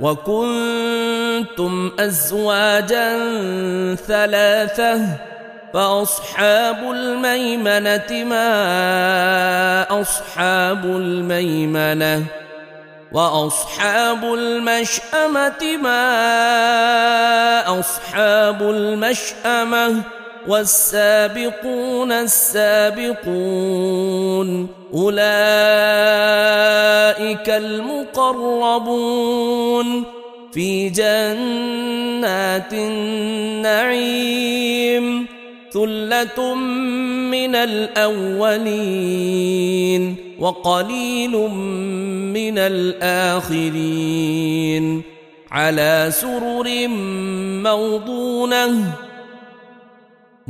وكنتم أزواجا ثلاثة فأصحاب الميمنة ما أصحاب الميمنة وأصحاب المشأمة ما أصحاب المشأمة والسابقون السابقون أولئك المقربون في جنات النعيم ثلة من الأولين وقليل من الآخرين على سرر موضونة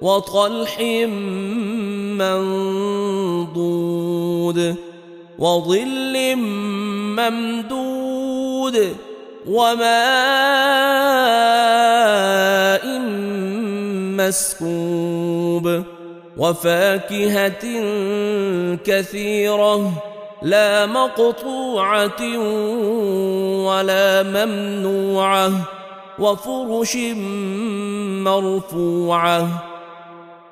وطلح منضود وظل ممدود وماء مسكوب وفاكهة كثيرة لا مقطوعة ولا ممنوعة وفرش مرفوعة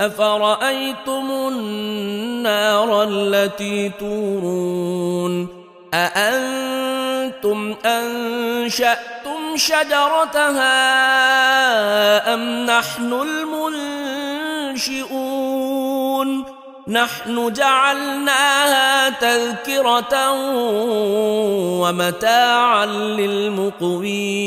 افرايتم النار التي تورون اانتم انشاتم شجرتها ام نحن المنشئون نحن جعلناها تذكره ومتاعا للمقوين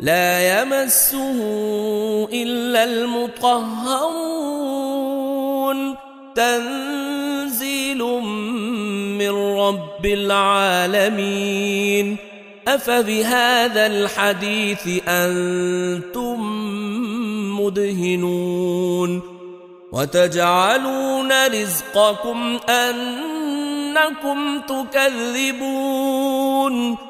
لا يمسه إلا المطهرون. تنزيل من رب العالمين. أفبهذا الحديث أنتم مدهنون. وتجعلون رزقكم أنكم تكذبون.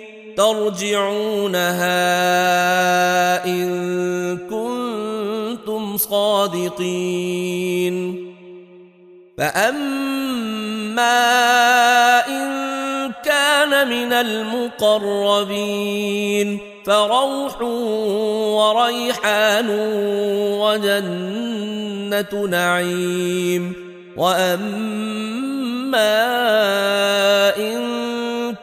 ترجعونها إن كنتم صادقين. فأما إن كان من المقربين فروح وريحان وجنة نعيم. وأما إن